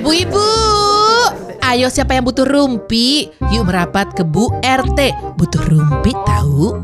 Bu Ibu, ayo siapa yang butuh rumpi? Yuk merapat ke Bu RT. Butuh rumpi tahu?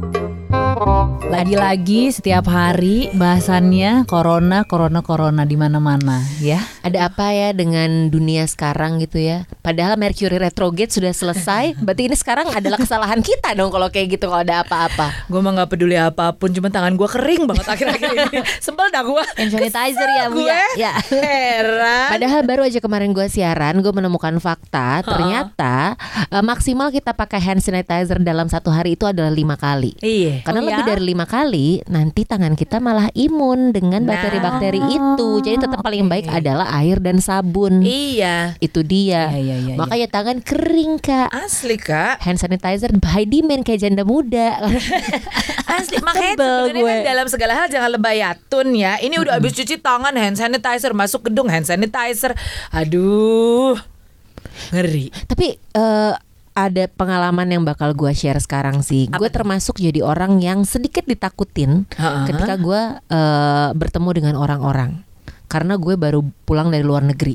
Lagi-lagi setiap hari bahasannya corona, corona, corona di mana-mana ya. Ada apa ya dengan dunia sekarang gitu ya? Padahal Mercury retrograde sudah selesai. Berarti ini sekarang adalah kesalahan kita dong kalau kayak gitu kalau ada apa-apa. Gue mah nggak peduli apa pun, cuma tangan gue kering banget akhir-akhir ini. Sebel dah gue. Hand sanitizer ya Bu gue. ya. ya. Heran. Padahal baru aja kemarin gue siaran, gue menemukan fakta ternyata eh, maksimal kita pakai hand sanitizer dalam satu hari itu adalah lima kali. Iya. Karena Oh, lebih ya? dari lima kali nanti tangan kita malah imun dengan Nah. bakteri-bakteri itu. Jadi tetap paling baik adalah air dan sabun. Iya. Itu dia. Iya, iya, iya, Makanya tangan kering kak. Asli kak. Hand sanitizer high demand kayak janda muda. Asli makanya sebenarnya kan dalam segala hal jangan lebayatun ya. Ini udah habis cuci tangan hand sanitizer masuk gedung hand sanitizer. Aduh. Ngeri. Tapi eh, ada pengalaman yang bakal gue share sekarang sih. Gue termasuk jadi orang yang sedikit ditakutin Ha-ha. ketika gue eh, bertemu dengan orang-orang. Karena gue baru pulang dari luar negeri.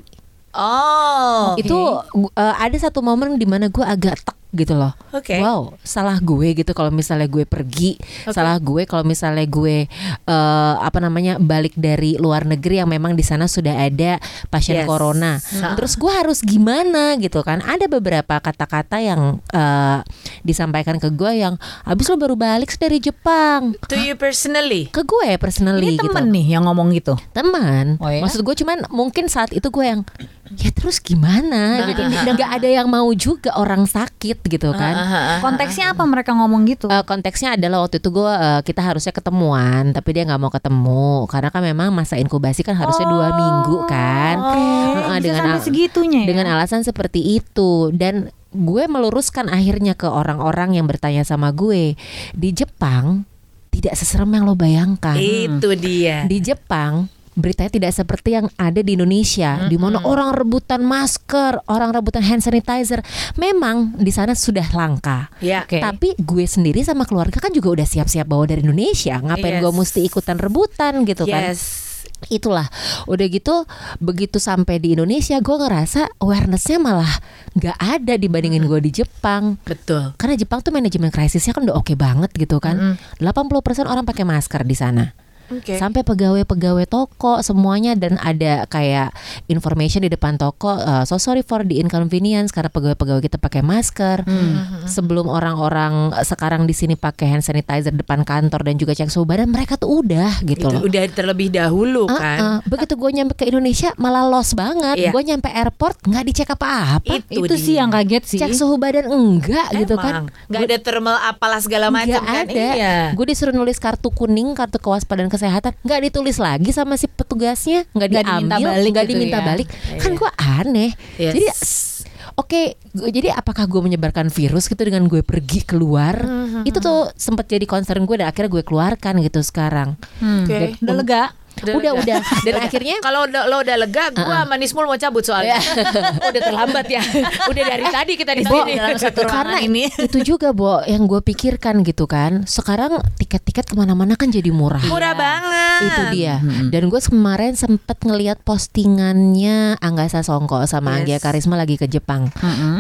Oh. Itu eh, ada satu momen di mana gue agak tek gitu loh. Oke. Wow, salah gue gitu kalau misalnya gue pergi, salah gue kalau misalnya gue eh, apa namanya balik dari luar negeri yang memang di sana sudah ada pasien Yes. corona. Ha. Terus gue harus gimana gitu kan? Ada beberapa kata-kata yang eh, disampaikan ke gue yang habis lo baru balik dari Jepang. To you personally. Ke gue personally Ini gitu. temen nih yang ngomong gitu. Teman, Oh ya? maksud gue cuman mungkin saat itu gue yang ya terus gimana gitu. Dan nggak ada yang mau juga orang sakit gitu kan. Konteksnya apa mereka ngomong gitu? Eh, konteksnya adalah waktu itu gue eh, kita harusnya ketemuan tapi dia nggak mau ketemu karena kan memang masa inkubasi kan harusnya dua minggu kan Heeh, Bisa dengan al- segitunya ya? dengan alasan seperti itu dan gue meluruskan akhirnya ke orang-orang yang bertanya sama gue di Jepang tidak seserem yang lo bayangkan Itu dia. di Jepang beritanya tidak seperti yang ada di Indonesia di mana orang rebutan masker, orang rebutan hand sanitizer. Memang di sana sudah langka. Ya. Oke. Tapi gue sendiri sama keluarga kan juga udah siap-siap bawa dari Indonesia. Ngapain Yes. gue mesti ikutan rebutan gitu kan? Yes. Itulah. Udah gitu begitu sampai di Indonesia gue ngerasa awarenessnya malah nggak ada dibandingin gue di Jepang. Betul. Karena Jepang tuh manajemen krisisnya kan udah oke banget gitu kan. 80% orang pakai masker di sana. Oke. Sampai pegawai-pegawai toko semuanya dan ada kayak information di depan toko uh, so sorry for the inconvenience karena pegawai-pegawai kita pakai masker. Sebelum orang-orang sekarang di sini pakai hand sanitizer depan kantor dan juga cek suhu badan mereka tuh udah gitu Itu loh. udah terlebih dahulu Uh-uh. kan. Begitu gue nyampe ke Indonesia malah los banget. Iya. Gue nyampe airport nggak dicek apa-apa. Itu, itu sih yang kaget sih. Cek suhu badan enggak gitu kan. Emang. Nggak ada thermal apalah segala macam kan. ada. Iya. Gue disuruh nulis kartu kuning, kartu kewaspadaan kesehatan, nggak ditulis lagi sama si petugasnya, nggak Nggak diminta diambil, balik nggak gitu diminta ya. balik. Kan gue aneh. Yes. Jadi Oke, gu- jadi apakah gue menyebarkan virus gitu dengan gue pergi keluar? Mm-hmm. Itu tuh sempat jadi concern gue dan akhirnya gue keluarkan gitu sekarang. Hmm. Oke. Udah lega? Udah udah dan akhirnya Kalau udah- lo udah lega, gua sama Nismul mau cabut soalnya. udah terlambat ya. udah dari tadi kita di Bo, sini. dalam satu ruangan karena ini. itu juga Bo yang gue pikirkan gitu kan. Sekarang tiket-tiket ke mana-mana kan jadi murah. Murah banget. itu dia dan gue kemarin sempet ngeliat postingannya Angga Sasongko sama Yes. Anggia Karisma lagi ke Jepang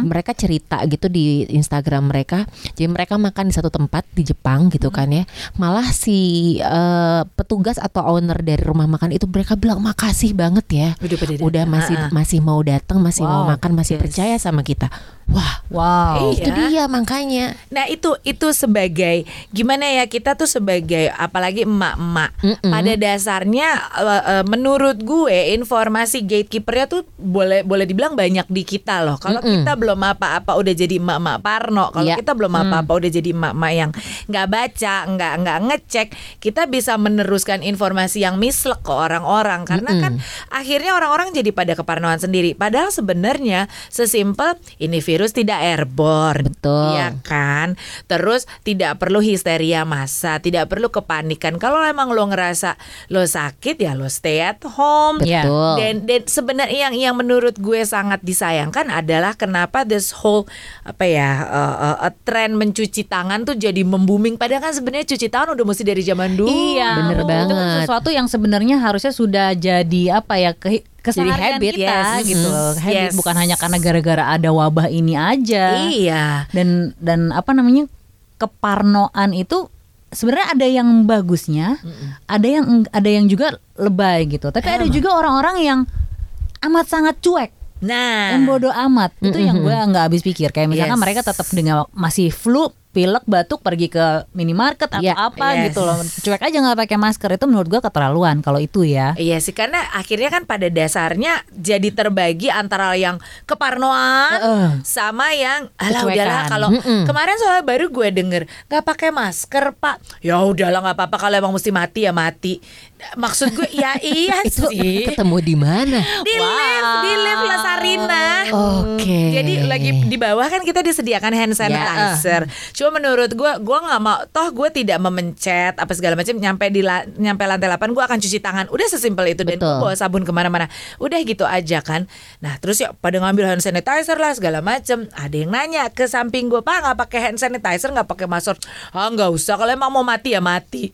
mereka cerita gitu di Instagram mereka jadi mereka makan di satu tempat di Jepang gitu kan ya malah si eh, petugas atau owner dari rumah makan itu mereka bilang makasih banget ya Udah pada udah masih ah. masih mau datang masih mau Wow. makan masih Yes. percaya sama kita wah Wow. Iya. itu dia makanya Nah itu itu sebagai gimana ya kita tuh sebagai apalagi emak-emak Mm-mm. pada dasarnya eh, eh, menurut gue informasi gatekeepernya tuh boleh boleh dibilang banyak di kita loh. Kalau kita belum apa-apa udah jadi emak-emak Parno. Kalau Iya. kita belum apa-apa udah jadi emak-emak yang nggak baca, nggak nggak ngecek, kita bisa meneruskan informasi yang mislek ke orang-orang karena kan akhirnya orang-orang jadi pada keparnoan sendiri. Padahal sebenarnya sesimpel ini virus tidak airborne. Betul. Iya kan. Terus tidak perlu histeria massa, tidak perlu kepanikan. Kalau emang lo ngerasa lo sakit ya lo stay at home. Betul Dan, dan sebenarnya yang yang menurut gue sangat disayangkan adalah kenapa this whole apa ya uh, uh, uh, tren mencuci tangan tuh jadi membuming. Padahal kan sebenarnya cuci tangan udah mesti dari zaman dulu. Iya, Bener betul. Itu kan banget. sesuatu yang sebenarnya sebenarnya harusnya sudah jadi apa ya ke keseharian habit, kita yes. gitu loh. Mm. Habit Yes. bukan hanya karena gara-gara ada wabah ini aja. Iya. Dan dan apa namanya? keparnoan itu sebenarnya ada yang bagusnya, ada yang ada yang juga lebay gitu. Tapi ada juga orang-orang yang amat sangat cuek. Nah, yang bodoh amat itu yang gue nggak habis pikir kayak misalkan Yes. mereka tetap dengan masih flu pilek batuk pergi ke minimarket atau Iya, apa yes. gitu loh cuek aja nggak pakai masker itu menurut gue keterlaluan kalau itu ya Iya sih karena akhirnya kan pada dasarnya jadi terbagi antara yang keparnoan Heeh. sama yang alah Kecuekan. udahlah kalau kemarin soalnya baru gue denger nggak pakai masker pak ya udahlah nggak apa-apa kalau emang mesti mati ya mati maksud gue ya iya Itu sih ketemu di mana? di lift di lift Lasarina Oke. jadi lagi di bawah kan kita disediakan hand sanitizer. Cuma menurut gua gua nggak mau toh gue tidak memencet apa segala macam nyampe di la- nyampe lantai 8 gua akan cuci tangan. Udah sesimpel itu dan Betul. gua bawa sabun ke mana-mana. Udah gitu aja kan. Nah terus ya pada ngambil hand sanitizer lah segala macam. Ada yang nanya ke samping gua pak nggak pakai hand sanitizer nggak pakai masker. Ah nggak usah kalau emang mau mati ya mati.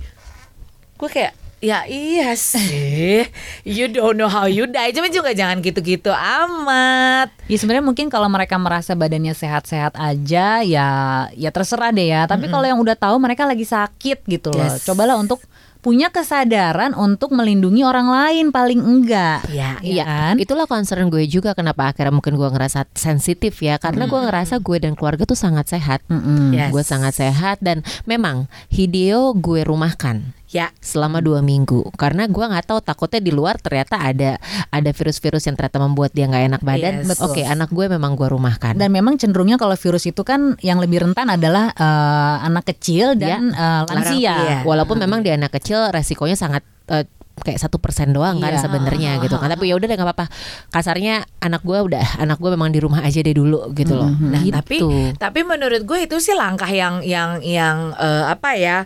Gue kayak Ya iya sih. You don't know how you die. Cuma juga jangan gitu-gitu amat. Ya sebenarnya mungkin kalau mereka merasa badannya sehat-sehat aja ya ya terserah deh ya. Tapi kalau yang udah tahu mereka lagi sakit gitu loh. Yes. cobalah untuk punya kesadaran untuk melindungi orang lain paling enggak. Ya, Iya Iya, kan? itulah concern gue juga kenapa akhirnya mungkin gue ngerasa sensitif ya. Karena gue ngerasa gue dan keluarga tuh sangat sehat. Mm-mm. Yes. Gue sangat sehat dan memang Hideo gue rumahkan Ya selama dua minggu karena gue nggak tahu takutnya di luar ternyata ada ada virus-virus yang ternyata membuat dia nggak enak badan. Yes. Oke, anak gue memang gue rumahkan. Dan memang cenderungnya kalau virus itu kan yang lebih rentan adalah eh, anak kecil dan eh, lansia. Iya. Walaupun memang di anak kecil resikonya sangat eh, kayak satu persen doang kan Iya. sebenarnya gitu kan tapi ya udah deh nggak apa-apa kasarnya anak gue udah anak gue memang di rumah aja deh dulu gitu loh Nah, gitu. tapi tapi menurut gue itu sih langkah yang yang yang eh, apa ya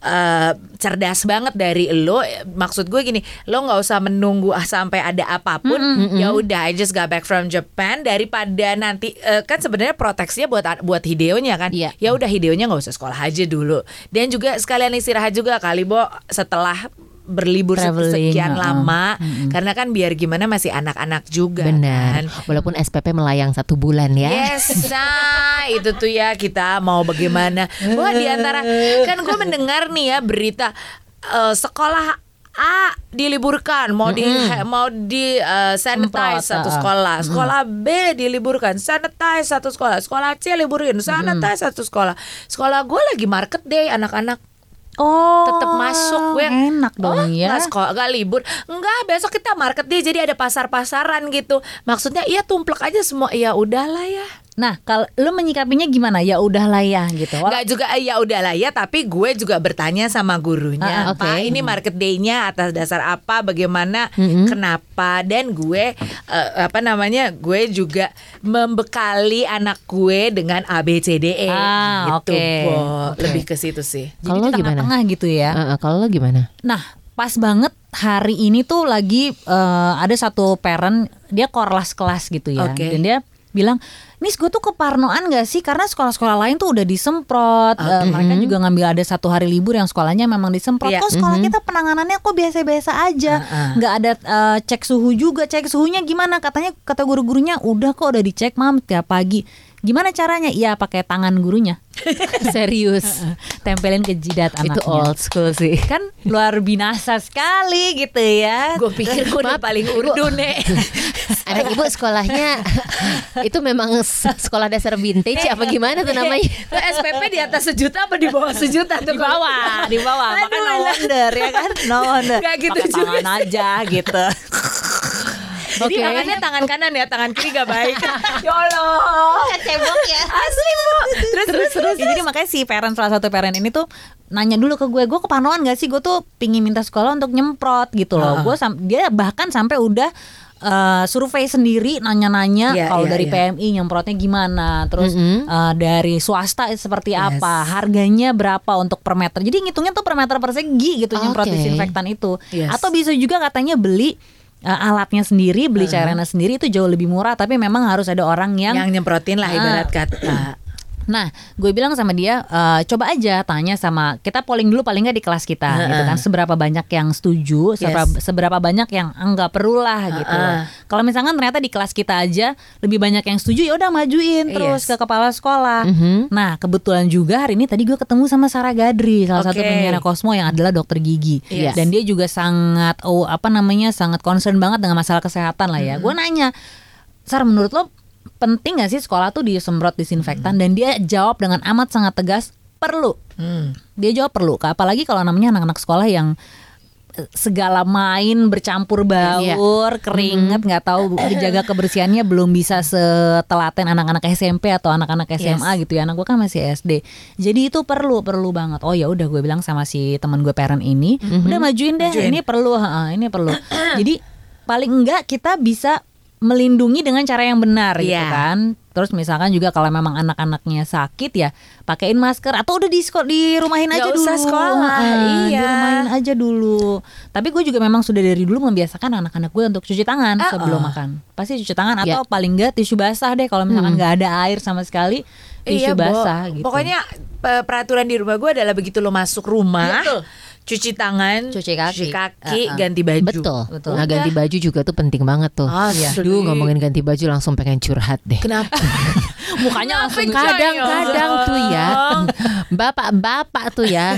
eh, cerdas banget dari lo. Maksud gue gini lo nggak usah menunggu ah, sampai ada apa pun. Ya udah I just got back from Japan. Daripada nanti eh, kan sebenarnya proteksinya buat buat Hideonya kan. Iya. ya udah Hideonya nggak usah sekolah aja dulu. Dan juga sekalian istirahat juga kali bo. Setelah berlibur Traveling, sekian heeh. lama karena kan biar gimana masih anak-anak juga benar. kan. Walaupun SPP melayang satu bulan ya. Yes, nah itu tuh ya kita mau bagaimana. Wah di antara kan gue mendengar nih ya berita eh, sekolah A diliburkan mau di mau di eh, sanitize satu ah. sekolah, sekolah B diliburkan, sanitize satu sekolah, sekolah C liburin, sanitize satu sekolah. Sekolah gue lagi market day anak-anak Oh, tetap masuk gue. enak dong oh, ya. nggak sekolah nggak libur. Enggak besok kita market day jadi ada pasar pasaran gitu. Maksudnya iya tumplek aja semua. Ya udahlah ya Nah, kalau lu menyikapinya gimana? Ya udahlah ya gitu. Wala- Nggak juga eh, ya udahlah ya tapi gue juga bertanya sama gurunya Ah, oke. Pak ini market day-nya atas dasar apa bagaimana kenapa dan gue eh, apa namanya gue juga membekali anak gue dengan A B C D E Ah, gitu oke. Bo. Oke. lebih ke situ sih Jadi Kalau gimana? tengah-tengah gitu ya. Eh, eh, kalau lo gimana Nah, pas banget hari ini tuh lagi eh, ada satu parent dia korlas kelas gitu ya. Oke. Dan dia bilang, Nis gue tuh keparnoan gak sih karena sekolah-sekolah lain tuh udah disemprot. Eh, mereka juga ngambil ada satu hari libur yang sekolahnya memang disemprot. Iya. Kok sekolah kita penanganannya kok biasa-biasa aja. nggak ada eh, cek suhu juga. Cek suhunya gimana? Katanya kata guru-gurunya udah kok udah dicek mam tiap pagi. Gimana caranya? Ya pakai tangan gurunya. serius Tempelin ke jidat anaknya. itu old school sih kan luar binasa sekali gitu ya. gue pikir gue udah paling urdu nih anak ibu sekolahnya itu memang sekolah dasar vintage apa gimana tuh namanya Tuh SPP di atas sejuta apa di bawah sejuta tuh di bawah, di bawah. Maka Aduh, no wonder ya kan, no wonder. Nggak gitu Pakai juga tangan aja gitu. Jadi Oke. tangannya tangan kanan ya, tangan kiri gak baik. ya Allah. Cebok ya. Asli bu. Terus terus terus. Ya, jadi makanya si parent salah satu parent ini tuh nanya dulu ke gue, gue kepanuan gak sih? Gue tuh pingin minta sekolah untuk nyemprot gitu loh. Gue sam- dia bahkan sampai udah eh, survei sendiri nanya-nanya Iya, kalau iya, dari iya. PMI nyemprotnya gimana, terus eh, dari swasta seperti Yes. apa, harganya berapa untuk per meter. Jadi ngitungnya tuh per meter persegi gitu nyemprot Oke. disinfektan itu. Yes. Atau bisa juga katanya beli eh, alatnya sendiri, beli cairannya sendiri itu jauh lebih murah, tapi memang harus ada orang yang Yang nyemprotin lah ibarat Ah. kata. Nah, gue bilang sama dia, "Eh, coba aja tanya sama kita polling dulu paling nggak di kelas kita, gitu kan. Seberapa banyak yang setuju, seberapa, seberapa banyak yang enggak perlu lah gitu. Kalau misalkan ternyata di kelas kita aja lebih banyak yang setuju, ya udah majuin terus Yes. ke kepala sekolah. Mhm. Nah, kebetulan juga hari ini tadi gue ketemu sama Sarah Gadri, salah satu Oke. penyiar Cosmo yang adalah dokter gigi. Yes. Dan dia juga sangat, oh apa namanya, sangat concern banget dengan masalah kesehatan lah ya. Gue nanya, Sar menurut lo penting gak sih sekolah tuh disemprot disinfektan? Dan dia jawab dengan amat sangat tegas perlu. Hmm. dia jawab perlu. Apalagi kalau namanya anak-anak sekolah yang eh, segala main bercampur baur keringet nggak tahu dijaga kebersihannya belum bisa setelaten anak-anak SMP atau anak-anak SMA gitu ya. Anak gue kan masih SD jadi itu perlu perlu banget. Oh ya udah gue bilang sama si teman gue parent ini udah majuin deh ini perlu ha, ini perlu. Jadi paling enggak kita bisa melindungi dengan cara yang benar gitu Iya. kan. Terus misalkan juga kalau memang anak-anaknya sakit ya pakein masker atau udah di seko- di rumahin aja dulu. usah sekolah, Heeh, iya. Di rumahin aja dulu. Tapi gue juga memang sudah dari dulu membiasakan anak-anak gue untuk cuci tangan Ah, sebelum oh. makan. Pasti cuci tangan Ya. atau paling enggak tisu basah deh kalau misalkan nggak ada air sama sekali tisu Iya, Bo. basah gitu. Pokoknya pe- peraturan di rumah gue adalah begitu lo masuk rumah, Betul. Cuci tangan, Cuci kaki. kaki, Uh-uh. ganti baju. Betul. Betul. Nah, ganti baju juga tuh penting banget tuh. Asli. Duh, ngomongin ganti baju langsung pengen curhat deh. Kenapa? Mukanya langsung Kadang-kadang tuh ya, bapak-bapak tuh ya,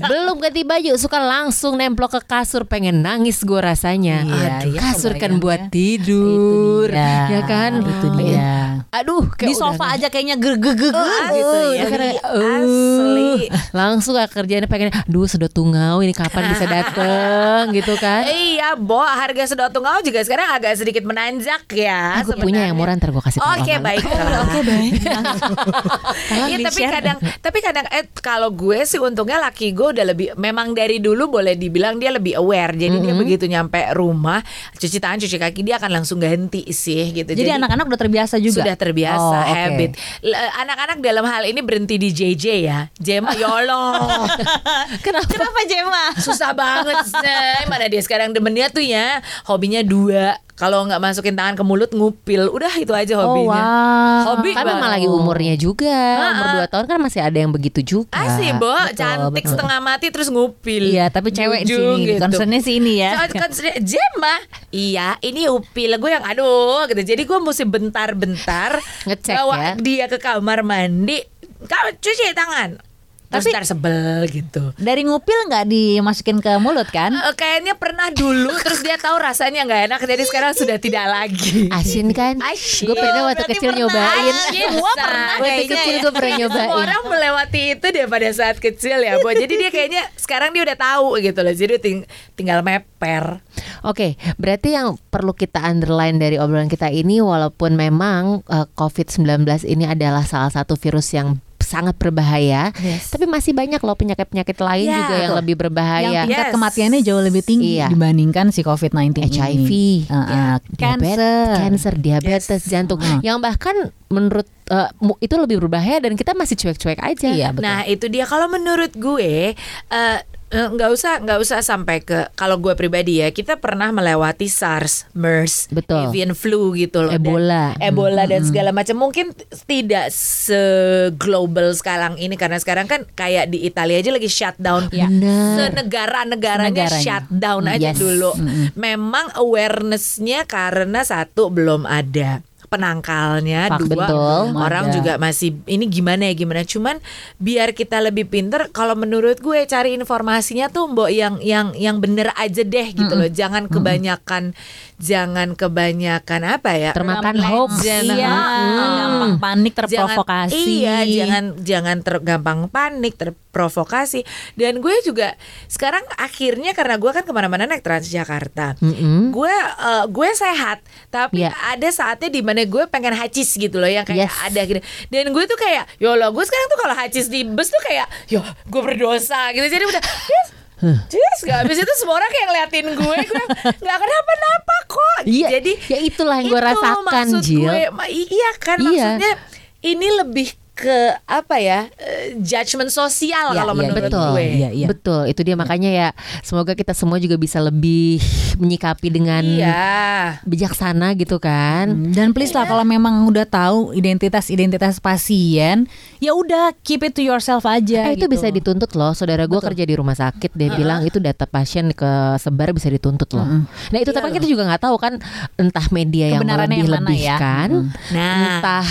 belum ganti baju suka langsung nemplok ke kasur, pengen nangis gue rasanya. Iya, Aduh, iya, kasur kan buat ya. tidur, Itu dia. ya kan? Itu Pengen- dia. Aduh, kayak Di sofa aja kayaknya gergegeg gitu ya. karena Asli. uh, langsung gak kerjaan pengen aduh sedot tungau ini kapan bisa dateng gitu kan Iya, Bo, harga sedot tungau juga sekarang agak sedikit menanjak ya. aku punya yang murah ntar gue kasih tahu Oke, lu. baik. Oke baik. Iya, tapi kadang tapi kadang eh kalau gue sih untungnya laki gue udah lebih memang dari dulu boleh dibilang dia lebih aware. Jadi dia begitu nyampe rumah, cuci tangan, cuci kaki dia akan langsung ganti sih gitu. Jadi anak-anak udah terbiasa juga. sudah terbiasa Oh, oke. habit. Anak-anak dalam hal ini berhenti di JJ ya. Jema yolo. Kenapa? Kenapa Jema? Susah banget say. Mana dia sekarang demennya tuh ya Hobinya dua Kalau nggak masukin tangan ke mulut ngupil Udah itu aja Oh hobinya wow. Hobi kan memang lagi umurnya juga umur 2 tahun kan masih ada yang begitu juga Asih Bo Betul, Cantik betul. setengah mati terus ngupil Iya, tapi cewek di Ujung sini. Concernnya sih ini ya. Con- concernnya, Jema Iya ini upil Gue yang aduh gitu. Jadi gue mesti bentar-bentar Ngecek Bawa ya. dia ke kamar mandi Kamu cuci tangan Terus Tapi- ntar sebel gitu Dari ngupil nggak dimasukin ke mulut kan? Eh, Kayaknya pernah dulu Terus dia tahu rasanya nggak enak Jadi sekarang sudah tidak lagi asin kan Asin. gue pernah waktu kecil pernah. nyobain. Semua pernah waktu kecil ya. gue pernah nyobain Semua orang melewati itu dia pada saat kecil ya, Bo. Jadi dia kayaknya sekarang dia udah tahu gitu loh. Jadi ting- tinggal meper. Oke, berarti yang perlu kita underline dari obrolan kita ini walaupun memang eh, COVID-19 ini adalah salah satu virus yang sangat berbahaya, tapi masih banyak loh penyakit-penyakit lain Ya. juga yang lebih berbahaya. Yang tingkat Yes. kematiannya jauh lebih tinggi Iya. dibandingkan si COVID-19 ini. HIV, Uh, uh, diabetes, cancer. cancer, diabetes, jantung, Hmm. yang bahkan menurut mu- itu lebih berbahaya dan kita masih cuek-cuek aja. Iya, betul. Nah itu dia kalau menurut gue eh, nggak usah nggak usah sampai ke kalau gue pribadi ya kita pernah melewati SARS, MERS, Betul. avian flu gitu loh, dan- Ebola. Ebola dan segala macam mungkin tidak se-global sekarang ini karena sekarang kan kayak di Italia aja lagi shutdown. Ya. Senegara-negaranya Senegaranya. shutdown aja Yes. dulu. Memang awarenessnya karena satu belum ada penangkalnya, Fak- dua betul. orang Ada. juga masih ini gimana ya gimana. Cuman biar kita lebih pinter, kalau menurut gue cari informasinya tuh mbok yang yang yang bener aja deh gitu loh. Jangan kebanyakan, jangan kebanyakan apa ya? Termakan hoax. Jangan- Iya, Hmm. gampang panik Jangan- terprovokasi. iya, jangan jangan ter- gampang panik, terprovokasi. Dan gue juga sekarang akhirnya karena gue kan ke mana-mana naik Transjakarta. Mm-mm. Gue eh, gue sehat, tapi Iya. ada saatnya di mana gue pengen hacis gitu loh yang kayak Yes. ada gitu. Dan gue tuh kayak, yo lo gue sekarang tuh kalau hacis di bus tuh kayak, yo gue berdosa gitu. Jadi udah yes, Yes, gak habis itu semua orang kayak ngeliatin gue, gue nggak kenapa-napa kok. Iya, Jadi ya itulah yang gue itu rasakan, maksud Jill. gue. Iya kan Iya. maksudnya ini lebih ke apa ya eh, judgement sosial Ya, kalau ya, menurut betul, gue. Iya, iya. Betul, itu dia makanya ya semoga kita semua juga bisa lebih menyikapi dengan Iya. bijaksana gitu kan. Hmm, Dan please lah kalau memang udah tahu identitas-identitas pasien, ya udah keep it to yourself aja. Eh, itu gitu. bisa dituntut loh. Saudara gue kerja di rumah sakit, dia bilang itu data pasien ke sebar bisa dituntut loh. Nah itu tapi kita juga nggak tahu kan entah media yang Kebenarannya yang mana ya. melebih-lebihkan, Nah. entah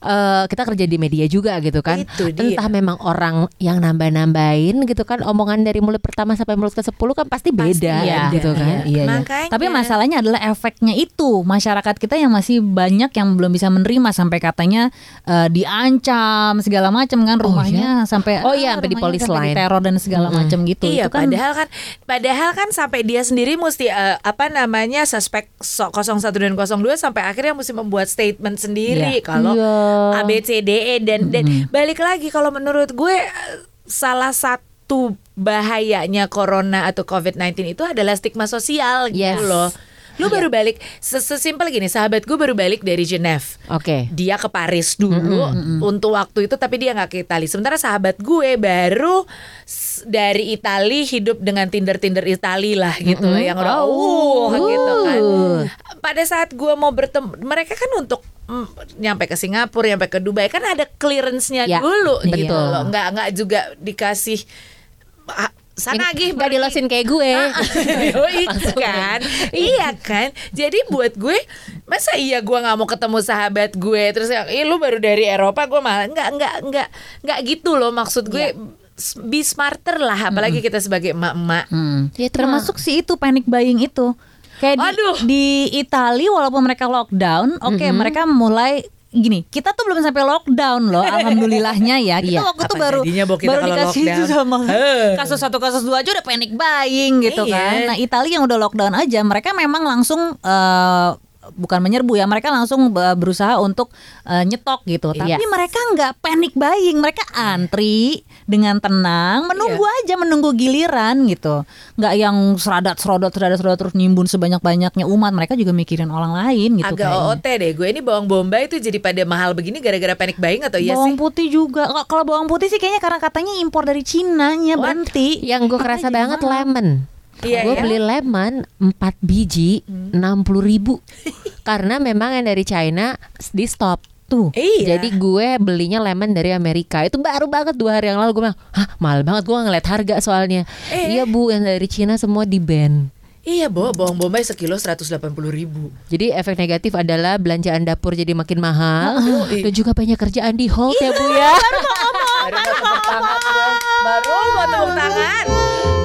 eh, kita kerja di media juga gitu kan. Itu dia. Entah memang orang yang nambah-nambahin gitu kan omongan dari mulut pertama sampai mulut ke 10 kan pasti beda Iya, gitu kan. Iya, iya. Makanya. Tapi masalahnya adalah efeknya itu masyarakat kita yang masih banyak yang belum bisa menerima sampai katanya eh, diancam segala macam kan rumahnya sampai Oh iya, ah, sampai di sampai line. teror dan segala macam gitu. Iya, itu kan padahal kan padahal kan sampai dia sendiri mesti eh, apa namanya suspek so- 01 dan 02 sampai akhirnya mesti membuat statement sendiri Iya. kalau Iya. A B C D E dan dan balik lagi kalau menurut gue eh, salah satu bahayanya corona atau COVID-19 itu adalah stigma sosial Yes. gitu loh. Lu baru balik ses- sesimpel gini, sahabat gue baru balik dari Genève Oke. dia ke Paris dulu untuk waktu itu tapi dia nggak ke Italia. Sementara sahabat gue baru dari Italia hidup dengan Tinder Tinder Italia lah gitu loh yang udah uh gitu kan. Pada saat gue mau bertemu mereka kan untuk mm, nyampe ke Singapura, nyampe ke Dubai kan ada clearance-nya Ya, dulu gitu loh. Nggak nggak juga dikasih ah, sana lagi Nggak dilosin kayak gue. Yoi kan? Iya kan? Jadi buat gue Masa iya gue gak mau ketemu sahabat gue? Terus Ih lu baru dari Eropa Gue malah Enggak enggak enggak Enggak gitu loh Maksud gue. S- Be smarter lah Apalagi kita sebagai emak-emak Hmm. Ya, termasuk sih itu panic buying itu. Kayak di, Aduh. di Italia walaupun mereka lockdown, oke mereka mulai gini, kita tuh belum sampai lockdown loh, alhamdulillahnya ya. Kita Iya. waktu itu Apa baru jadinya, Bo, kita baru kalau dikasih itu lockdown? sama kasus satu kasus dua aja udah panic buying gitu Iya. kan. Nah Italia yang udah lockdown aja, mereka memang langsung eh, bukan menyerbu ya, mereka langsung eh, berusaha untuk eh, nyetok gitu. Tapi Yes. mereka nggak panic buying, mereka antri dengan tenang, menunggu Iya. aja menunggu giliran gitu. Nggak yang seradat serodot seradat serodot terus nimbun sebanyak banyaknya umat. Mereka juga mikirin orang lain gitu. Agak kayaknya. OOT deh Gue ini bawang bombay itu jadi pada mahal begini Gara-gara panic buying atau iya bawang sih putih juga. Kok- Kalau bawang putih sih kayaknya karena katanya impor dari Cina nya berhenti. Yang gue kerasa banget mahal. lemon. Iya, gue iya. beli lemon 4 biji enam puluh ribu karena memang yang dari China di stop Tuh. Iya. Jadi gue belinya lemon dari Amerika. Itu baru banget dua hari yang lalu. Gue bilang Hah mahal banget Gue ngeliat harga soalnya. Eh. Iya bu yang dari Cina semua di ban. Iya Bo. Bawang bombay sekilo 180 ribu. Jadi efek negatif adalah belanjaan dapur jadi makin mahal. Dan juga banyak kerjaan di hold ya bu ya. Baru mau tepuk tangan Baru mau tepuk tangan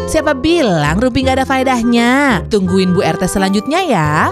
Siapa bilang Rumpi nggak ada faedahnya? Tungguin Bu RT selanjutnya ya.